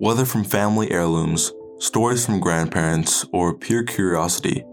Whether from family heirlooms, stories from grandparents, or pure curiosity,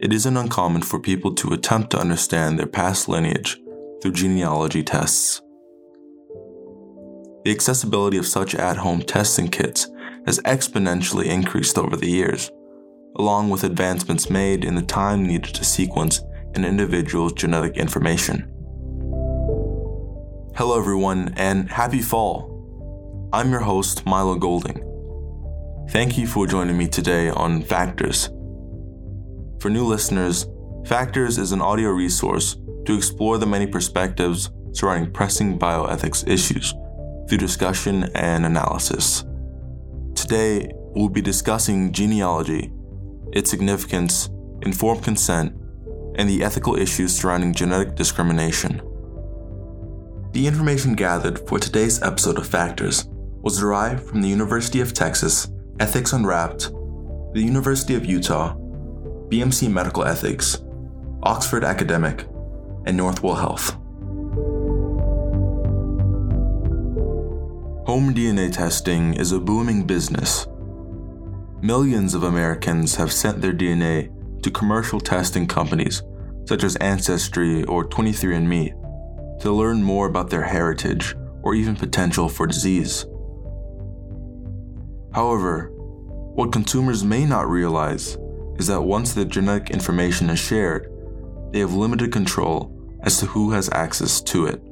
it isn't uncommon for people to attempt to understand their past lineage through genealogy tests. The accessibility of such at home testing kits has exponentially increased over the years, along with advancements made in the time needed to sequence an individual's genetic information. Hello, everyone, and happy fall! I'm your host, Milo Golding. Thank you for joining me today on Factors. For new listeners, Factors is an audio resource to explore the many perspectives surrounding pressing bioethics issues through discussion and analysis. Today, we'll be discussing genealogy, its significance, informed consent, and the ethical issues surrounding genetic discrimination. The information gathered for today's episode of Factors was derived from the University of Texas Ethics Unwrapped, the University of Utah, BMC Medical Ethics, Oxford Academic, and Northwell Health. Home DNA testing is a booming business. Millions of Americans have sent their DNA to commercial testing companies such as Ancestry or 23andMe to learn more about their heritage or even potential for disease. However, what consumers may not realize is that once the genetic information is shared, they have limited control as to who has access to it.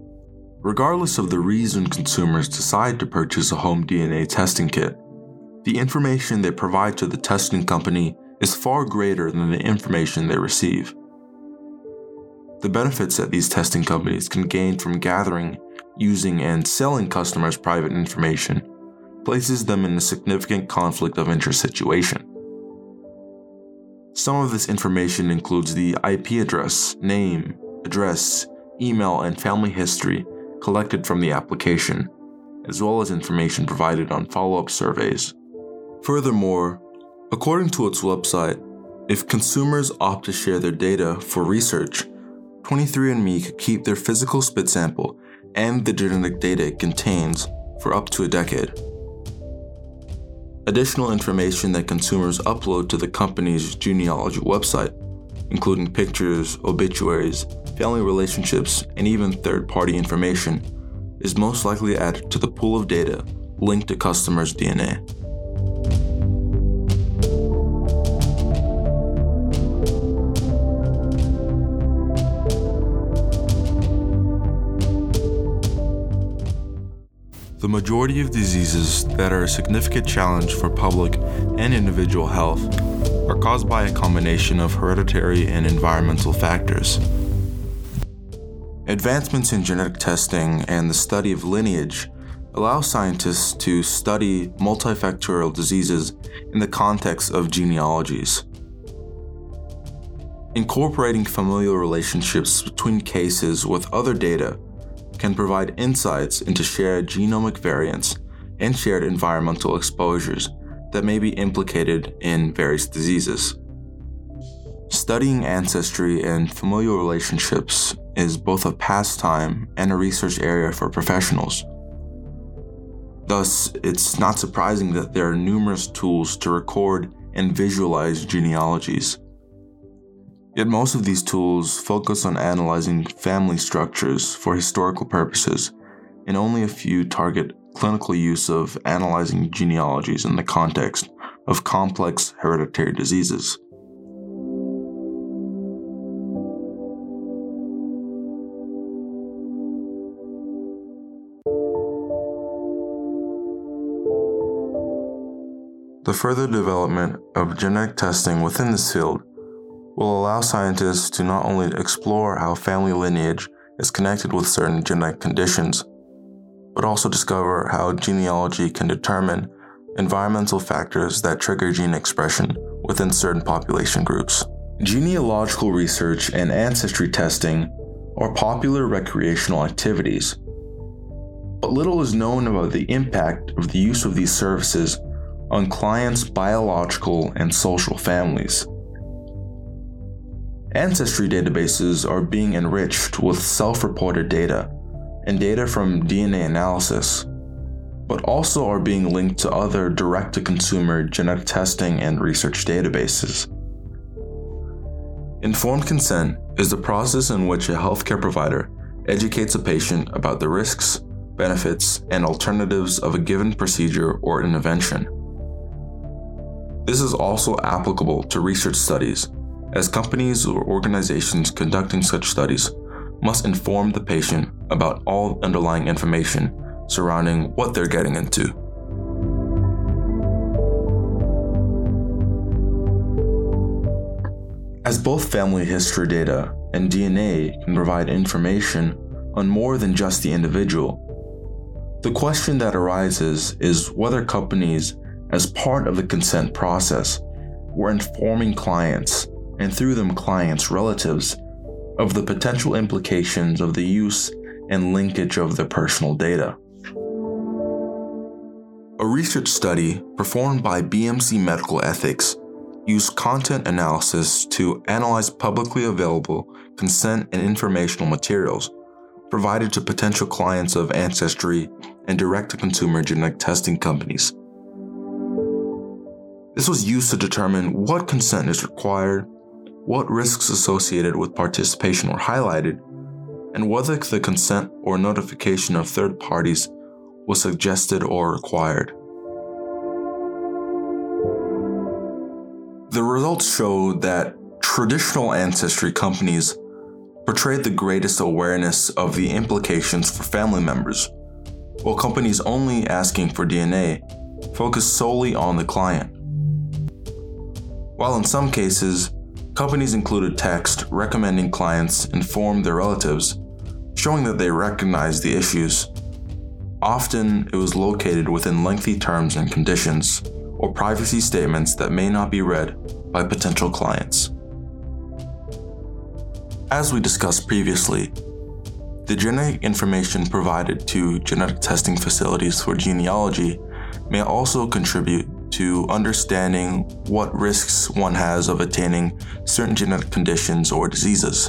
Regardless of the reason consumers decide to purchase a home DNA testing kit, the information they provide to the testing company is far greater than the information they receive. The benefits that these testing companies can gain from gathering, using, and selling customers' private information places them in a significant conflict of interest situation. Some of this information includes the IP address, name, address, email, and family history collected from the application, as well as information provided on follow up surveys. Furthermore, according to its website, if consumers opt to share their data for research, 23andMe could keep their physical spit sample and the genetic data it contains for up to a decade. Additional information that consumers upload to the company's genealogy website, including pictures, obituaries, family relationships, and even third party information, is most likely added to the pool of data linked to customers' DNA. Majority of diseases that are a significant challenge for public and individual health are caused by a combination of hereditary and environmental factors. Advancements in genetic testing and the study of lineage allow scientists to study multifactorial diseases in the context of genealogies. Incorporating familial relationships between cases with other data can provide insights into shared genomic variants and shared environmental exposures that may be implicated in various diseases. Studying ancestry and familial relationships is both a pastime and a research area for professionals. Thus, it's not surprising that there are numerous tools to record and visualize genealogies. Yet most of these tools focus on analyzing family structures for historical purposes, and only a few target clinical use of analyzing genealogies in the context of complex hereditary diseases. The further development of genetic testing within this field will allow scientists to not only explore how family lineage is connected with certain genetic conditions, but also discover how genealogy can determine environmental factors that trigger gene expression within certain population groups. Genealogical research and ancestry testing are popular recreational activities, but little is known about the impact of the use of these services on clients' biological and social families. Ancestry databases are being enriched with self reported data and data from DNA analysis. but also are being linked to other direct to consumer genetic testing and research databases. Informed consent is the process in which a healthcare provider educates a patient about the risks, benefits, and alternatives of a given procedure or intervention. This is also applicable to research studies, as companies or organizations conducting such studies must inform the patient about all underlying information surrounding what they're getting into. As both family history data and DNA can provide information on more than just the individual, the question that arises is whether companies, as part of the consent process, were informing clients, and through them clients' relatives, of the potential implications of the use and linkage of their personal data. A research study performed by BMC Medical Ethics used content analysis to analyze publicly available consent and informational materials provided to potential clients of Ancestry and direct to consumer genetic testing companies. This was used to determine what consent is required, what risks associated with participation were highlighted, and whether the consent or notification of third parties was suggested or required. The results showed that traditional ancestry companies portrayed the greatest awareness of the implications for family members, while companies only asking for DNA focused solely on the client. While in some cases, companies included text recommending clients inform their relatives, showing that they recognize the issues. Often, it was located within lengthy terms and conditions, or privacy statements that may not be read by potential clients. As we discussed previously, the genetic information provided to genetic testing facilities for genealogy may also contribute to understanding what risks one has of attaining certain genetic conditions or diseases.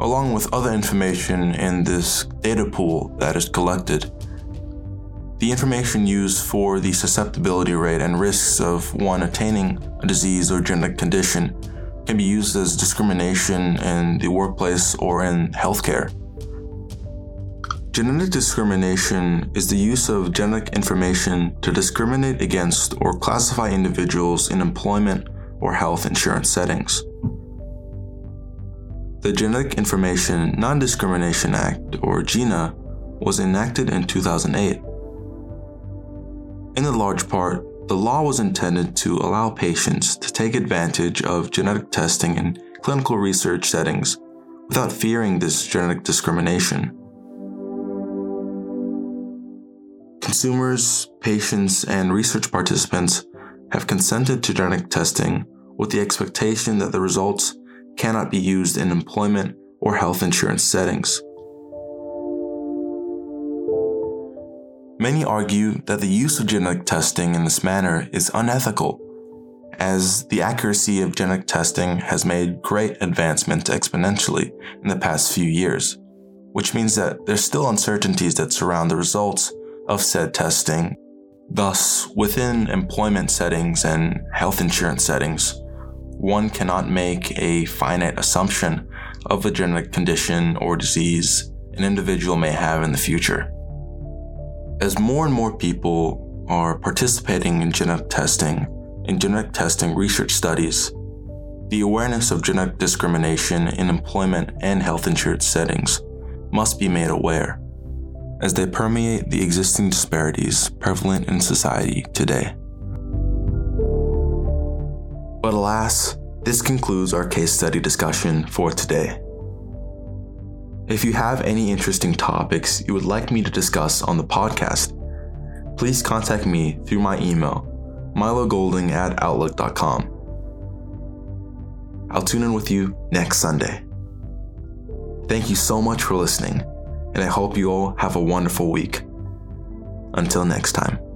Along with other information in this data pool that is collected, the information used for the susceptibility rate and risks of one attaining a disease or genetic condition can be used as discrimination in the workplace or in healthcare. Genetic discrimination is the use of genetic information to discriminate against or classify individuals in employment or health insurance settings. The Genetic Information Non Discrimination Act, or GINA, was enacted in 2008 in a large part, the law was intended to allow patients to take advantage of genetic testing in clinical research settings without fearing this genetic discrimination. Consumers, patients, and research participants have consented to genetic testing with the expectation that the results cannot be used in employment or health insurance settings. Many argue that the use of genetic testing in this manner is unethical, as the accuracy of genetic testing has made great advancement exponentially in the past few years, which means that there's still uncertainties that surround the results of said testing. Thus, within employment settings and health insurance settings, one cannot make a finite assumption of a genetic condition or disease an individual may have in the future. As more and more people are participating in genetic testing and genetic testing research studies, the awareness of genetic discrimination in employment and health insurance settings must be made aware, as they permeate the existing disparities prevalent in society today. But alas, this concludes our case study discussion for today. If you have any interesting topics you would like me to discuss on the podcast, please contact me through my email, milogolding at outlook.com. I'll tune in with you next Sunday. Thank you so much for listening, and I hope you all have a wonderful week. Until next time.